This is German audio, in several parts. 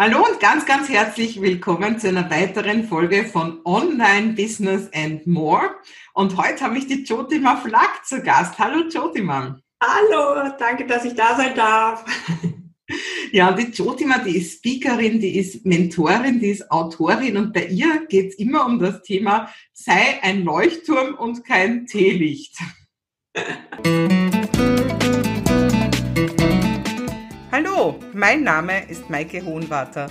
Hallo und ganz, ganz herzlich willkommen zu einer weiteren Folge von Online Business and More. Und heute habe ich die Jotima Flack zu Gast. Hallo Jotima. Hallo, danke, dass ich da sein darf. Ja, die Jotima, die ist Speakerin, die ist Mentorin, die ist Autorin und bei ihr geht es immer um das Thema, sei ein Leuchtturm und kein Teelicht. Hallo, mein Name ist Maike Hohenwarter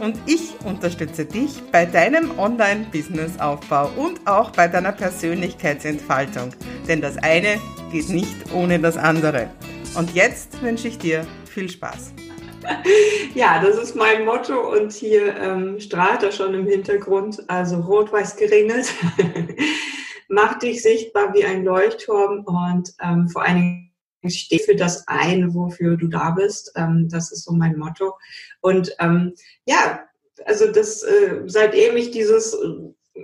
und ich unterstütze dich bei deinem Online-Business-Aufbau und auch bei deiner Persönlichkeitsentfaltung. Denn das eine geht nicht ohne das andere. Und jetzt wünsche ich dir viel Spaß. Ja, das ist mein Motto und hier ähm, strahlt er schon im Hintergrund, also rot-weiß geringelt. Mach dich sichtbar wie ein Leuchtturm und ähm, vor allen Dingen steh für das ein, wofür du da bist. Ähm, das ist so mein Motto. Und ähm, ja, also das, äh, seitdem ich dieses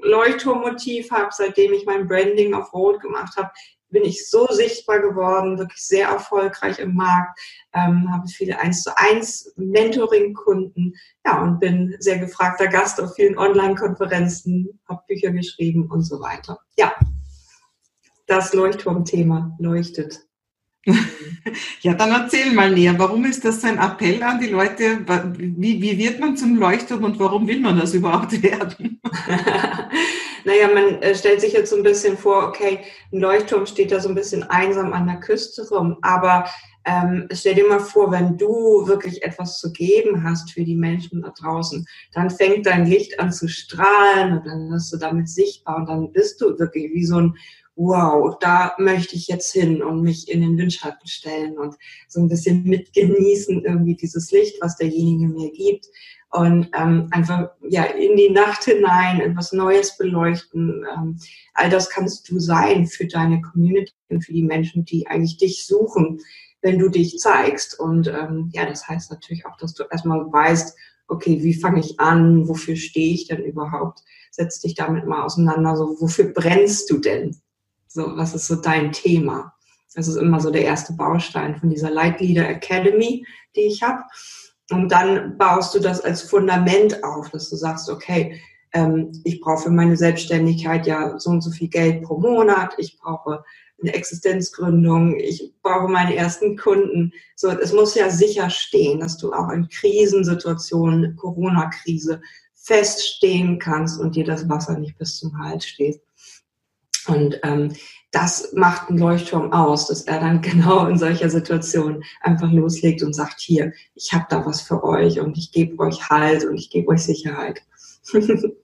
Leuchtturmmotiv habe, seitdem ich mein Branding auf Rot gemacht habe, bin ich so sichtbar geworden, wirklich sehr erfolgreich im Markt, ähm, habe viele 1 zu 1 Mentoring-Kunden, ja, und bin sehr gefragter Gast auf vielen Online-Konferenzen, habe Bücher geschrieben und so weiter. Ja, das Leuchtturmthema leuchtet. Ja, dann erzähl mal näher. Warum ist das so ein Appell an die Leute? Wie, wie wird man zum Leuchtturm und warum will man das überhaupt werden? naja, man äh, stellt sich jetzt so ein bisschen vor, okay, ein Leuchtturm steht da so ein bisschen einsam an der Küste rum, aber ähm, stell dir mal vor, wenn du wirklich etwas zu geben hast für die Menschen da draußen, dann fängt dein Licht an zu strahlen und dann wirst du damit sichtbar und dann bist du wirklich wie so ein wow, da möchte ich jetzt hin und mich in den Windschatten stellen und so ein bisschen mitgenießen irgendwie dieses Licht, was derjenige mir gibt und ähm, einfach ja in die Nacht hinein etwas Neues beleuchten. Ähm, all das kannst du sein für deine Community und für die Menschen, die eigentlich dich suchen, wenn du dich zeigst. Und ähm, ja, das heißt natürlich auch, dass du erstmal weißt, okay, wie fange ich an, wofür stehe ich denn überhaupt? Setz dich damit mal auseinander, so wofür brennst du denn? So, was ist so dein Thema? Das ist immer so der erste Baustein von dieser Light Leader Academy, die ich habe. Und dann baust du das als Fundament auf, dass du sagst, okay, ähm, ich brauche für meine Selbstständigkeit ja so und so viel Geld pro Monat, ich brauche eine Existenzgründung, ich brauche meine ersten Kunden. So, es muss ja sicher stehen, dass du auch in Krisensituationen, Corona-Krise, feststehen kannst und dir das Wasser nicht bis zum Hals steht. Und ähm, das macht einen Leuchtturm aus, dass er dann genau in solcher Situation einfach loslegt und sagt, hier, ich habe da was für euch und ich gebe euch Halt und ich gebe euch Sicherheit.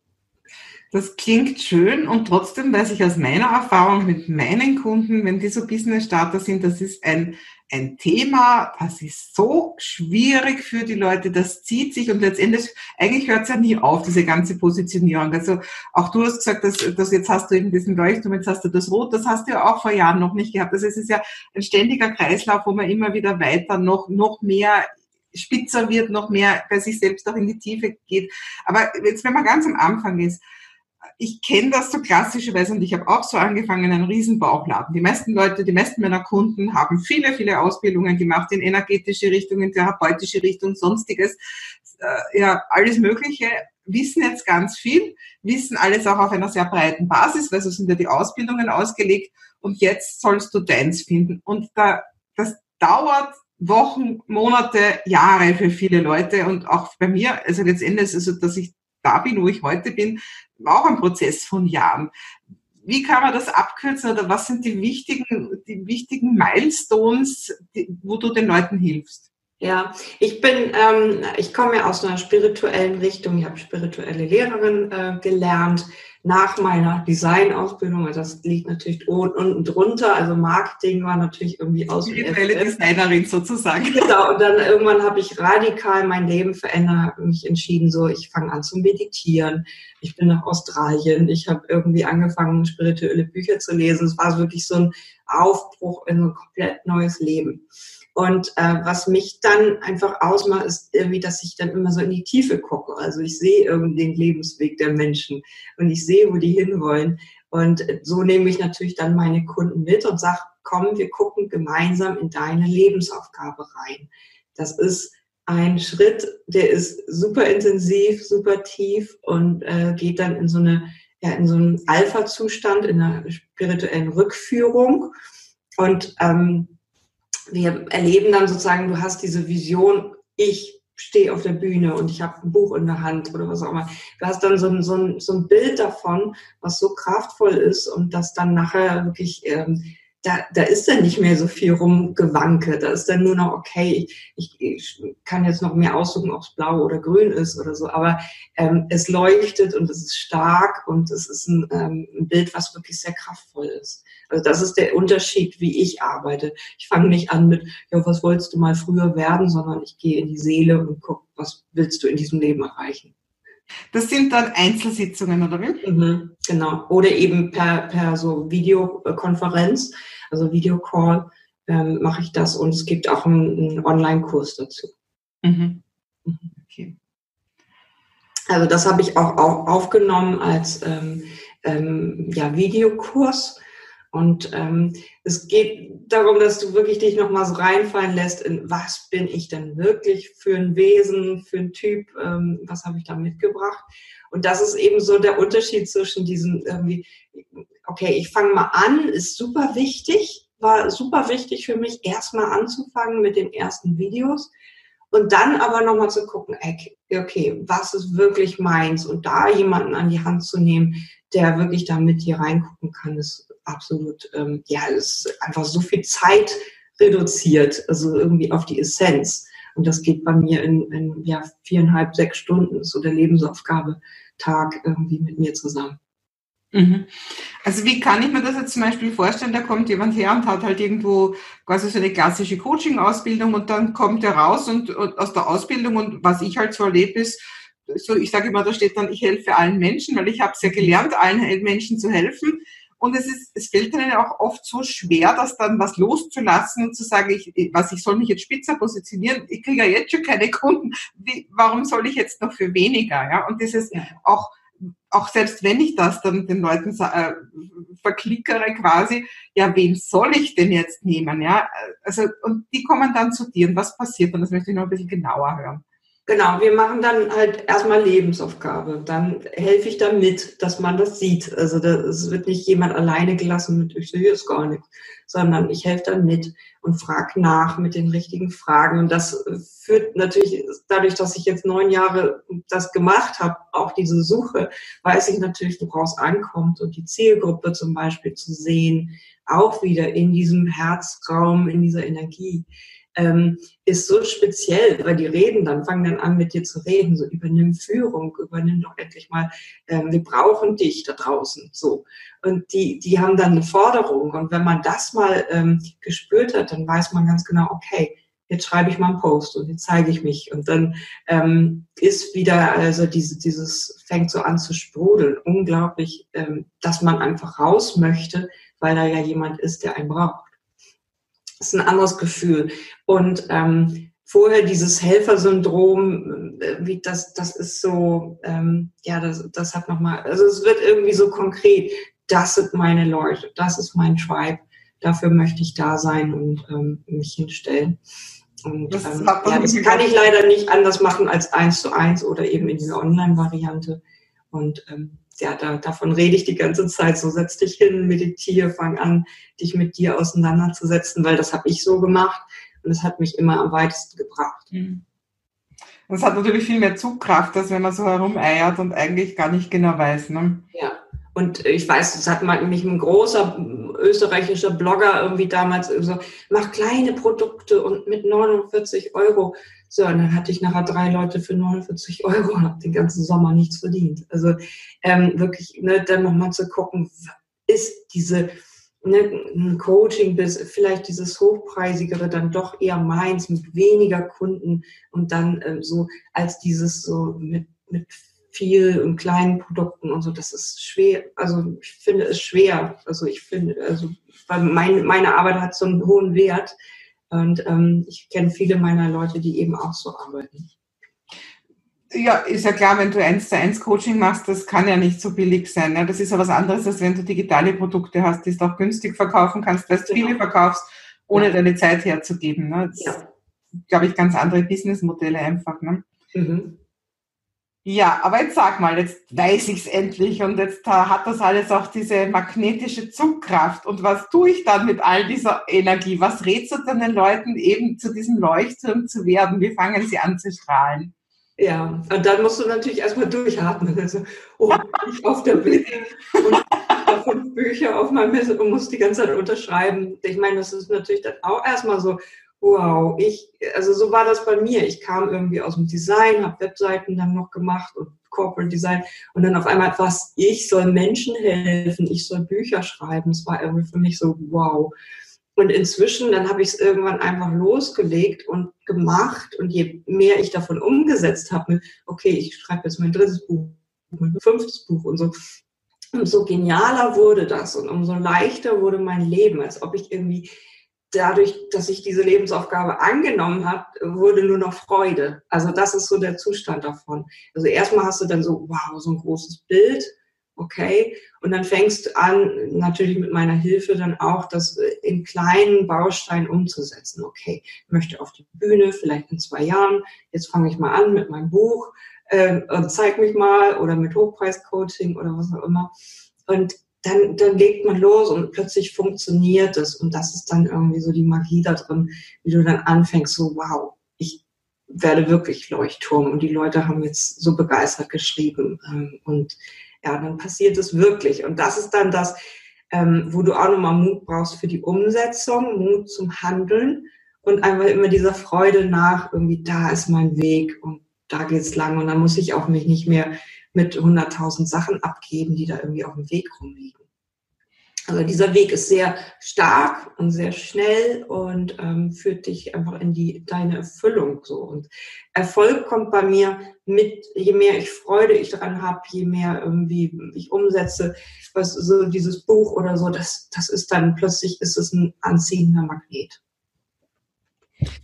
Das klingt schön und trotzdem weiß ich aus meiner Erfahrung mit meinen Kunden, wenn die so Business-Starter sind, das ist ein, ein Thema, das ist so schwierig für die Leute, das zieht sich und letztendlich, eigentlich hört es ja nie auf, diese ganze Positionierung. Also auch du hast gesagt, dass, dass jetzt hast du eben diesen Leuchtturm, jetzt hast du das Rot, das hast du ja auch vor Jahren noch nicht gehabt. Also es ist ja ein ständiger Kreislauf, wo man immer wieder weiter noch, noch mehr spitzer wird, noch mehr bei sich selbst auch in die Tiefe geht. Aber jetzt, wenn man ganz am Anfang ist, ich kenne das so klassischerweise und ich habe auch so angefangen, einen Riesenbauchladen. Die meisten Leute, die meisten meiner Kunden haben viele, viele Ausbildungen gemacht in energetische Richtung, in therapeutische Richtung, sonstiges, äh, ja, alles Mögliche, wissen jetzt ganz viel, wissen alles auch auf einer sehr breiten Basis, weil so sind ja die Ausbildungen ausgelegt und jetzt sollst du deins finden. Und da, das dauert Wochen, Monate, Jahre für viele Leute und auch bei mir, also letztendlich, also dass ich da bin, wo ich heute bin, war auch ein Prozess von Jahren. Wie kann man das abkürzen oder was sind die wichtigen, die wichtigen Milestones, die, wo du den Leuten hilfst? Ja, ich bin, ähm, ich komme ja aus einer spirituellen Richtung. Ich habe spirituelle Lehrerin äh, gelernt nach meiner Designausbildung. Also das liegt natürlich unten drunter. Also Marketing war natürlich irgendwie aus. Spirituelle Designerin sozusagen. Genau. Und dann irgendwann habe ich radikal mein Leben verändert, mich entschieden, so ich fange an zu meditieren. Ich bin nach Australien. Ich habe irgendwie angefangen, spirituelle Bücher zu lesen. Es war wirklich so ein Aufbruch in ein komplett neues Leben. Und äh, was mich dann einfach ausmacht, ist irgendwie, dass ich dann immer so in die Tiefe gucke. Also ich sehe irgendwie den Lebensweg der Menschen und ich sehe, wo die hinwollen. Und so nehme ich natürlich dann meine Kunden mit und sage, komm, wir gucken gemeinsam in deine Lebensaufgabe rein. Das ist ein Schritt, der ist super intensiv, super tief und äh, geht dann in so eine ja, in so einen Alpha-Zustand, in einer spirituellen Rückführung. Und ähm, wir erleben dann sozusagen, du hast diese Vision, ich stehe auf der Bühne und ich habe ein Buch in der Hand oder was auch immer. Du hast dann so ein, so ein, so ein Bild davon, was so kraftvoll ist und das dann nachher wirklich ähm, da, da ist dann nicht mehr so viel rumgewanke. Da ist dann nur noch, okay, ich, ich kann jetzt noch mehr aussuchen, ob es blau oder grün ist oder so. Aber ähm, es leuchtet und es ist stark und es ist ein, ähm, ein Bild, was wirklich sehr kraftvoll ist. Also das ist der Unterschied, wie ich arbeite. Ich fange nicht an mit, ja, was wolltest du mal früher werden, sondern ich gehe in die Seele und gucke, was willst du in diesem Leben erreichen. Das sind dann Einzelsitzungen, oder wie? Mhm, genau. Oder eben per, per so Videokonferenz, also Videocall, ähm, mache ich das und es gibt auch einen, einen Online-Kurs dazu. Mhm. mhm. Okay. Also das habe ich auch, auch aufgenommen als ähm, ähm, ja, Videokurs und ähm, es geht darum, dass du wirklich dich nochmal so reinfallen lässt, in was bin ich denn wirklich für ein Wesen, für ein Typ, ähm, was habe ich da mitgebracht. Und das ist eben so der Unterschied zwischen diesen irgendwie, okay, ich fange mal an, ist super wichtig, war super wichtig für mich, erstmal anzufangen mit den ersten Videos. Und dann aber nochmal zu gucken, okay, was ist wirklich meins? Und da jemanden an die Hand zu nehmen, der wirklich da mit dir reingucken kann, ist absolut, ähm, ja, ist einfach so viel Zeit reduziert, also irgendwie auf die Essenz. Und das geht bei mir in, in ja, viereinhalb, sechs Stunden, so der Lebensaufgabe, Tag irgendwie mit mir zusammen. Mhm. Also wie kann ich mir das jetzt zum Beispiel vorstellen? Da kommt jemand her und hat halt irgendwo quasi so eine klassische Coaching-Ausbildung und dann kommt er raus und, und, aus der Ausbildung und was ich halt so erlebe ist, so ich sage immer, da steht dann, ich helfe allen Menschen, weil ich habe es ja gelernt, allen Menschen zu helfen. Und es ist, es fällt ihnen auch oft so schwer, das dann was loszulassen und zu sagen, ich, was, ich soll mich jetzt spitzer positionieren, ich kriege ja jetzt schon keine Kunden, wie, warum soll ich jetzt noch für weniger, ja? Und dieses ja. auch, auch selbst wenn ich das dann den Leuten äh, verklickere quasi, ja, wen soll ich denn jetzt nehmen, ja? Also, und die kommen dann zu dir und was passiert dann? Das möchte ich noch ein bisschen genauer hören. Genau, wir machen dann halt erstmal Lebensaufgabe. Dann helfe ich da mit, dass man das sieht. Also es wird nicht jemand alleine gelassen mit, ich sehe jetzt gar nichts, sondern ich helfe dann mit und frage nach mit den richtigen Fragen. Und das führt natürlich, dadurch, dass ich jetzt neun Jahre das gemacht habe, auch diese Suche, weiß ich natürlich, woraus ankommt und die Zielgruppe zum Beispiel zu sehen, auch wieder in diesem Herzraum, in dieser Energie ähm, ist so speziell, weil die reden dann, fangen dann an mit dir zu reden, so übernimm Führung, übernimm doch endlich mal, ähm, wir brauchen dich da draußen, so. Und die, die haben dann eine Forderung. Und wenn man das mal ähm, gespürt hat, dann weiß man ganz genau, okay, jetzt schreibe ich mal einen Post und jetzt zeige ich mich. Und dann ähm, ist wieder also diese, dieses fängt so an zu sprudeln, unglaublich, ähm, dass man einfach raus möchte, weil da ja jemand ist, der einen braucht ist ein anderes Gefühl. Und ähm, vorher dieses Helfersyndrom, äh, wie das, das ist so, ähm, ja, das, das hat nochmal, also es wird irgendwie so konkret, das sind meine Leute, das ist mein Tribe, dafür möchte ich da sein und ähm, mich hinstellen. Und das, ähm, ja, das kann ich leider nicht anders machen als eins zu eins oder eben in dieser Online-Variante. Und ähm, ja, da, davon rede ich die ganze Zeit. So setz dich hin, meditiere, fang an, dich mit dir auseinanderzusetzen, weil das habe ich so gemacht und es hat mich immer am weitesten gebracht. Mhm. Das hat natürlich viel mehr Zugkraft, als wenn man so herumeiert und eigentlich gar nicht genau weiß. Ne? Ja, und ich weiß, das hat mal mich ein großer österreichischer Blogger irgendwie damals so, mach kleine Produkte und mit 49 Euro. So, und dann hatte ich nachher drei Leute für 49 Euro und habe den ganzen Sommer nichts verdient. Also ähm, wirklich, ne, dann nochmal zu gucken, ist diese ne, ein Coaching bis vielleicht dieses hochpreisigere dann doch eher meins mit weniger Kunden und dann ähm, so als dieses so mit, mit viel und kleinen Produkten und so, das ist schwer, also ich finde es schwer. Also ich finde, also weil mein, meine Arbeit hat so einen hohen Wert und ähm, ich kenne viele meiner Leute, die eben auch so arbeiten. Ja, ist ja klar, wenn du eins zu eins Coaching machst, das kann ja nicht so billig sein. Ne? Das ist ja was anderes, als wenn du digitale Produkte hast, die du auch günstig verkaufen kannst, weil du genau. viele verkaufst, ohne ja. deine Zeit herzugeben. Ne? Ja. glaube ich, ganz andere Businessmodelle einfach. Ne? Mhm. Ja, aber jetzt sag mal, jetzt weiß ich's endlich und jetzt uh, hat das alles auch diese magnetische Zugkraft. Und was tue ich dann mit all dieser Energie? Was rätst du denn den Leuten eben zu diesem Leuchtturm zu werden? Wie fangen sie an zu strahlen? Ja, und dann musst du natürlich erstmal durchatmen. Also, oh, ich auf der Bühne und fünf Bücher auf meinem Messe und muss die ganze Zeit unterschreiben. Ich meine, das ist natürlich dann auch erstmal so, wow, ich, also so war das bei mir. Ich kam irgendwie aus dem Design, habe Webseiten dann noch gemacht und Corporate Design und dann auf einmal was, ich soll Menschen helfen, ich soll Bücher schreiben. Es war irgendwie für mich so, wow. Und inzwischen, dann habe ich es irgendwann einfach losgelegt und gemacht. Und je mehr ich davon umgesetzt habe, okay, ich schreibe jetzt mein drittes Buch, mein fünftes Buch und so, umso genialer wurde das und umso leichter wurde mein Leben, als ob ich irgendwie dadurch, dass ich diese Lebensaufgabe angenommen habe, wurde nur noch Freude. Also das ist so der Zustand davon. Also erstmal hast du dann so, wow, so ein großes Bild, okay, und dann fängst du an, natürlich mit meiner Hilfe dann auch, das in kleinen Bausteinen umzusetzen. Okay, ich möchte auf die Bühne, vielleicht in zwei Jahren, jetzt fange ich mal an mit meinem Buch, äh, zeig mich mal oder mit Hochpreiscoaching oder was auch immer. Und dann, dann legt man los und plötzlich funktioniert es. Und das ist dann irgendwie so die Magie da drin, wie du dann anfängst, so wow, ich werde wirklich Leuchtturm. Und die Leute haben jetzt so begeistert geschrieben. Ähm, und ja, dann passiert es wirklich. Und das ist dann das, ähm, wo du auch nochmal Mut brauchst für die Umsetzung, Mut zum Handeln und einfach immer dieser Freude nach, irgendwie da ist mein Weg und da geht's lang. Und dann muss ich auch mich nicht mehr mit 100.000 Sachen abgeben, die da irgendwie auf dem Weg rumliegen. Also dieser Weg ist sehr stark und sehr schnell und ähm, führt dich einfach in die deine Erfüllung so. Und Erfolg kommt bei mir mit, je mehr ich Freude ich daran habe, je mehr irgendwie ich umsetze, was so dieses Buch oder so, das, das ist dann plötzlich ist es ein anziehender Magnet.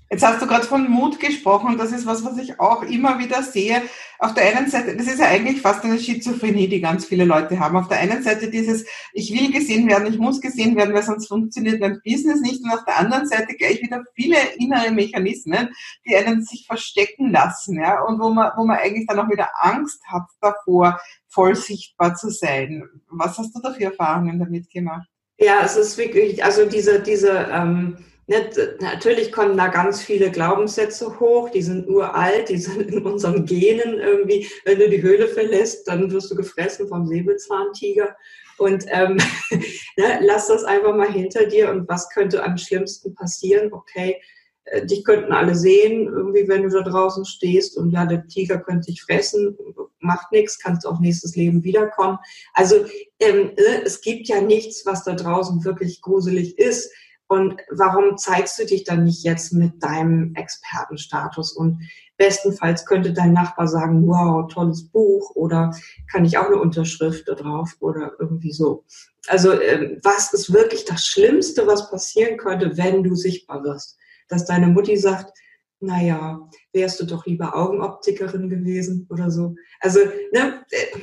Jetzt hast du gerade von Mut gesprochen das ist was, was ich auch immer wieder sehe. Auf der einen Seite, das ist ja eigentlich fast eine Schizophrenie, die ganz viele Leute haben. Auf der einen Seite dieses, ich will gesehen werden, ich muss gesehen werden, weil sonst funktioniert mein Business nicht. Und auf der anderen Seite gleich wieder viele innere Mechanismen, die einen sich verstecken lassen, ja, und wo man, wo man eigentlich dann auch wieder Angst hat davor, voll sichtbar zu sein. Was hast du da für Erfahrungen damit gemacht? Ja, es ist wirklich, also diese, diese, ähm Natürlich kommen da ganz viele Glaubenssätze hoch, die sind uralt, die sind in unseren Genen irgendwie. Wenn du die Höhle verlässt, dann wirst du gefressen vom Säbelzahntiger. Und ähm, ne, lass das einfach mal hinter dir. Und was könnte am schlimmsten passieren? Okay, äh, dich könnten alle sehen, irgendwie, wenn du da draußen stehst. Und ja, der Tiger könnte dich fressen, macht nichts, kannst auch nächstes Leben wiederkommen. Also ähm, äh, es gibt ja nichts, was da draußen wirklich gruselig ist und warum zeigst du dich dann nicht jetzt mit deinem Expertenstatus? Und bestenfalls könnte dein Nachbar sagen, wow, tolles Buch oder kann ich auch eine Unterschrift da drauf oder irgendwie so. Also ähm, was ist wirklich das Schlimmste, was passieren könnte, wenn du sichtbar wirst? Dass deine Mutti sagt, naja, wärst du doch lieber Augenoptikerin gewesen oder so. Also, ne, äh,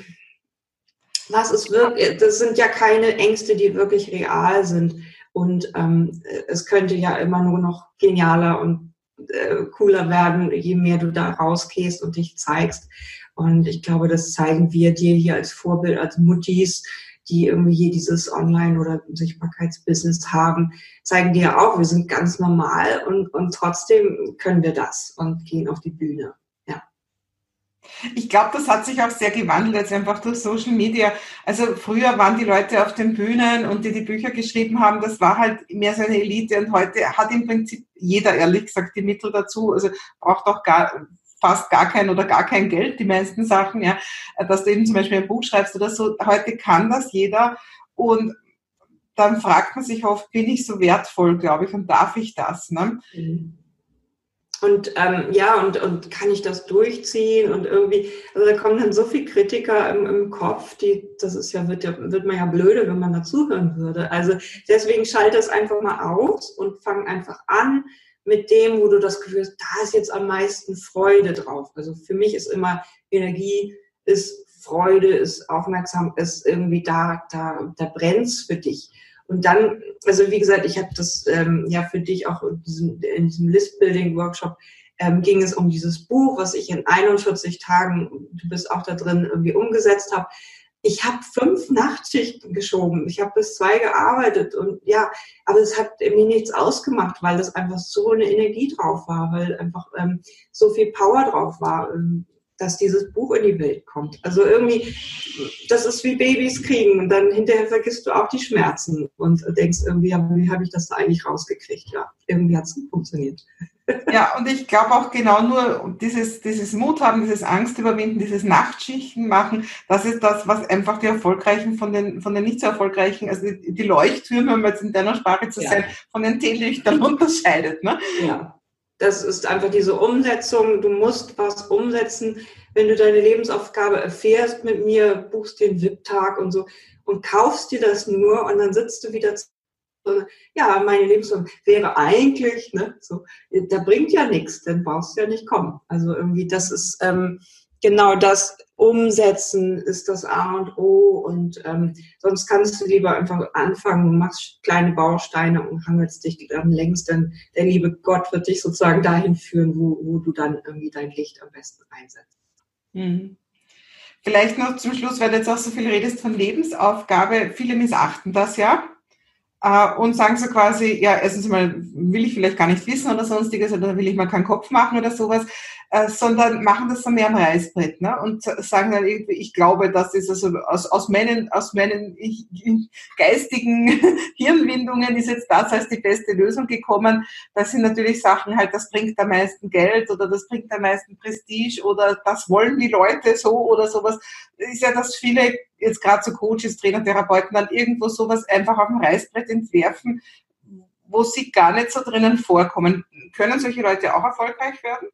was ist wirklich, das sind ja keine Ängste, die wirklich real sind. Und ähm, es könnte ja immer nur noch genialer und äh, cooler werden, je mehr du da rausgehst und dich zeigst. Und ich glaube, das zeigen wir dir hier als Vorbild, als Muttis, die irgendwie hier dieses Online- oder Sichtbarkeitsbusiness haben, zeigen dir auch, wir sind ganz normal und, und trotzdem können wir das und gehen auf die Bühne. Ich glaube, das hat sich auch sehr gewandelt, jetzt einfach durch Social Media. Also früher waren die Leute auf den Bühnen und die die Bücher geschrieben haben, das war halt mehr so eine Elite und heute hat im Prinzip jeder, ehrlich gesagt, die Mittel dazu. Also braucht auch gar, fast gar kein oder gar kein Geld, die meisten Sachen, ja, dass du eben zum Beispiel ein Buch schreibst oder so. Heute kann das jeder und dann fragt man sich oft, bin ich so wertvoll, glaube ich, und darf ich das? Ne? Mhm. Und ähm, ja, und, und kann ich das durchziehen? Und irgendwie, also da kommen dann so viele Kritiker im, im Kopf, die, das ist ja, wird ja, wird man ja blöde, wenn man dazuhören würde. Also deswegen schalte es einfach mal aus und fang einfach an mit dem, wo du das Gefühl hast, da ist jetzt am meisten Freude drauf. Also für mich ist immer Energie, ist Freude, ist aufmerksam, ist irgendwie da, da, da brennt's für dich. Und dann, also wie gesagt, ich habe das ähm, ja für dich auch in diesem, in diesem List-Building-Workshop ähm, ging es um dieses Buch, was ich in 41 Tagen, du bist auch da drin, irgendwie umgesetzt habe. Ich habe fünf Nachtschichten geschoben. Ich habe bis zwei gearbeitet und ja, aber es hat mir nichts ausgemacht, weil das einfach so eine Energie drauf war, weil einfach ähm, so viel Power drauf war. Dass dieses Buch in die Welt kommt. Also irgendwie, das ist wie Babys kriegen und dann hinterher vergisst du auch die Schmerzen und denkst irgendwie, wie habe ich das da eigentlich rausgekriegt? Ja, irgendwie hat es funktioniert. Ja, und ich glaube auch genau nur dieses, dieses Mut haben, dieses Angst überwinden, dieses Nachtschichten machen, das ist das, was einfach die Erfolgreichen von den, von den nicht so erfolgreichen, also die, die Leuchttürme, um jetzt in deiner Sprache zu ja. sein, von den Teelichtern unterscheidet. Ne? Ja. Das ist einfach diese Umsetzung. Du musst was umsetzen. Wenn du deine Lebensaufgabe erfährst mit mir, buchst den VIP-Tag und so und kaufst dir das nur und dann sitzt du wieder ja, meine Lebensaufgabe wäre eigentlich, ne, so, da bringt ja nichts, dann brauchst du ja nicht kommen. Also irgendwie, das ist ähm, genau das Umsetzen ist das A und O und ähm, sonst kannst du lieber einfach anfangen, machst kleine Bausteine und hangelst dich dann längst, denn der liebe Gott wird dich sozusagen dahin führen, wo, wo du dann irgendwie dein Licht am besten einsetzt. Mhm. Vielleicht noch zum Schluss, weil du jetzt auch so viel redest von Lebensaufgabe. Viele missachten das ja äh, und sagen so quasi, ja, erstens mal will ich vielleicht gar nicht wissen oder sonstiges oder will ich mal keinen Kopf machen oder sowas, äh, sondern machen das so mehr am Reißbrett ne? und sagen dann irgendwie, ich glaube, das ist also aus, aus meinen, aus meinen ich, geistigen Hirnwindungen ist jetzt das als die beste Lösung gekommen. Das sind natürlich Sachen halt, das bringt am meisten Geld oder das bringt am meisten Prestige oder das wollen die Leute so oder sowas. Ist ja, dass viele jetzt gerade so Coaches, Trainer, Therapeuten dann irgendwo sowas einfach auf dem Reißbrett entwerfen, wo sie gar nicht so drinnen vorkommen. Können solche Leute auch erfolgreich werden?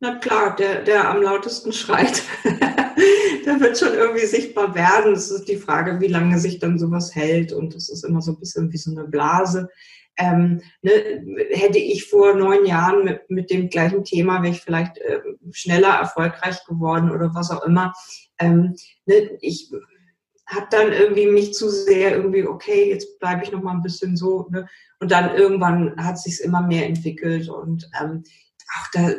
Na klar, der, der am lautesten schreit, der wird schon irgendwie sichtbar werden. Es ist die Frage, wie lange sich dann sowas hält. Und das ist immer so ein bisschen wie so eine Blase. Ähm, ne, hätte ich vor neun Jahren mit, mit dem gleichen Thema, wäre ich vielleicht äh, schneller erfolgreich geworden oder was auch immer. Ähm, ne, ich habe dann irgendwie mich zu sehr irgendwie, okay, jetzt bleibe ich noch mal ein bisschen so. Ne? Und dann irgendwann hat sich immer mehr entwickelt und ähm, auch da,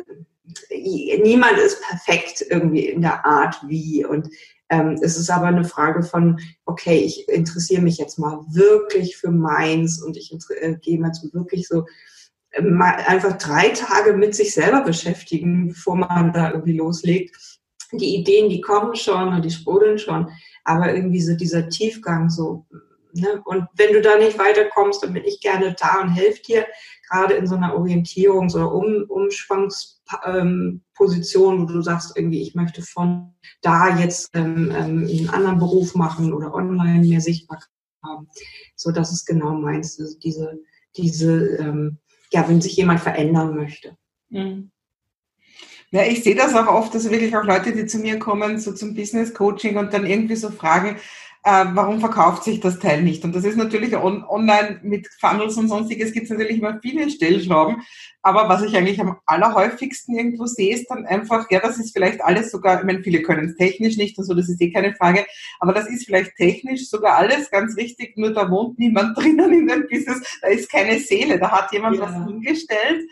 niemand ist perfekt irgendwie in der Art wie und ähm, es ist aber eine Frage von, okay, ich interessiere mich jetzt mal wirklich für meins und ich äh, gehe mal so wirklich so äh, einfach drei Tage mit sich selber beschäftigen, bevor man da irgendwie loslegt. Die Ideen, die kommen schon und die sprudeln schon aber irgendwie so dieser Tiefgang so. Ne? Und wenn du da nicht weiterkommst, dann bin ich gerne da und helfe dir, gerade in so einer Orientierungs- oder um Umschwangsposition, ähm, wo du sagst, irgendwie, ich möchte von da jetzt ähm, ähm, einen anderen Beruf machen oder online mehr sichtbar haben. So, das ist genau meins, also diese, diese, ähm, ja, wenn sich jemand verändern möchte. Mhm. Ja, ich sehe das auch oft, dass wirklich auch Leute, die zu mir kommen, so zum Business Coaching und dann irgendwie so fragen, äh, warum verkauft sich das Teil nicht? Und das ist natürlich on online mit Funnels und sonstiges gibt es natürlich immer viele Stellschrauben. Aber was ich eigentlich am allerhäufigsten irgendwo sehe, ist dann einfach, ja, das ist vielleicht alles sogar, ich meine, viele können es technisch nicht und so, das ist eh keine Frage, aber das ist vielleicht technisch sogar alles ganz richtig, nur da wohnt niemand drinnen in dem Business, da ist keine Seele, da hat jemand ja. was hingestellt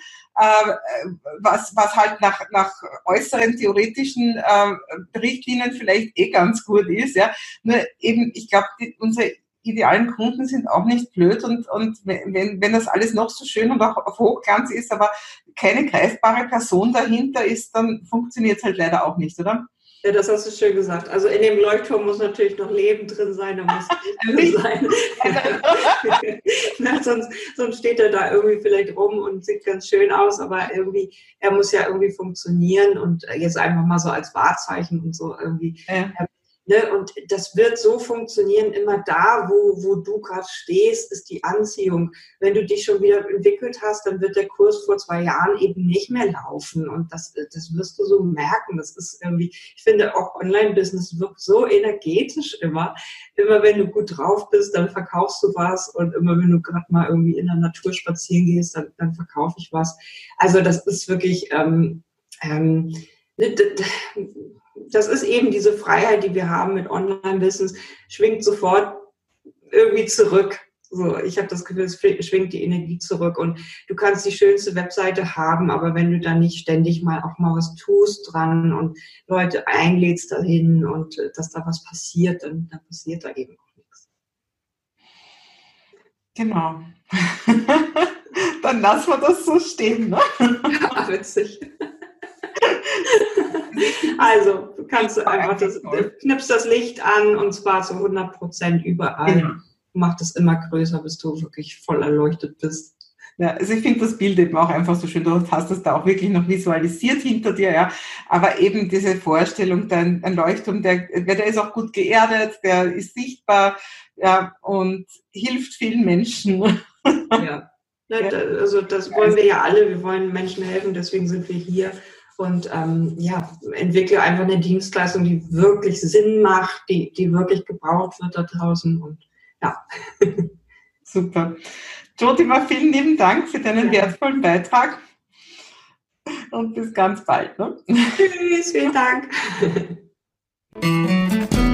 was, was halt nach, nach äußeren theoretischen äh, Richtlinien vielleicht eh ganz gut ist. Ja. Nur eben, ich glaube, unsere idealen Kunden sind auch nicht blöd und, und wenn, wenn das alles noch so schön und auch auf Hochglanz ist, aber keine greifbare Person dahinter ist, dann funktioniert es halt leider auch nicht, oder? Ja, das hast du schön gesagt. Also in dem Leuchtturm muss natürlich noch Leben drin sein, da muss drin sein. Na, sonst, sonst steht er da irgendwie vielleicht rum und sieht ganz schön aus, aber irgendwie, er muss ja irgendwie funktionieren und jetzt einfach mal so als Wahrzeichen und so irgendwie. Ja. Ne? Und das wird so funktionieren, immer da, wo, wo du gerade stehst, ist die Anziehung. Wenn du dich schon wieder entwickelt hast, dann wird der Kurs vor zwei Jahren eben nicht mehr laufen. Und das, das wirst du so merken. Das ist irgendwie, ich finde auch Online-Business wirkt so energetisch immer. Immer wenn du gut drauf bist, dann verkaufst du was. Und immer wenn du gerade mal irgendwie in der Natur spazieren gehst, dann, dann verkaufe ich was. Also das ist wirklich, ähm, ähm, ne, das ist eben diese Freiheit, die wir haben mit Online-Business, schwingt sofort irgendwie zurück. So, ich habe das Gefühl, es schwingt die Energie zurück und du kannst die schönste Webseite haben, aber wenn du da nicht ständig mal auch mal was tust dran und Leute einlädst dahin und äh, dass da was passiert, dann, dann passiert da eben auch nichts. Genau. dann lassen wir das so stehen, ne? Ja, witzig. Also, du kannst einfach das, knippst das Licht an und zwar zu 100 Prozent überall. Genau mach das immer größer, bis du wirklich voll erleuchtet bist. Ja, also ich finde das Bild eben auch einfach so schön. Du hast das da auch wirklich noch visualisiert hinter dir, ja. Aber eben diese Vorstellung, dein ein Leuchtturm, der, der ist auch gut geerdet, der ist sichtbar, ja, und hilft vielen Menschen. Ja. Also das wollen wir ja alle. Wir wollen Menschen helfen, deswegen sind wir hier. Und ähm, ja, entwickle einfach eine Dienstleistung, die wirklich Sinn macht, die, die wirklich gebraucht wird da draußen. Und ja. Super. Jotima, vielen lieben Dank für deinen ja. wertvollen Beitrag und bis ganz bald. Ne? Tschüss, vielen Dank.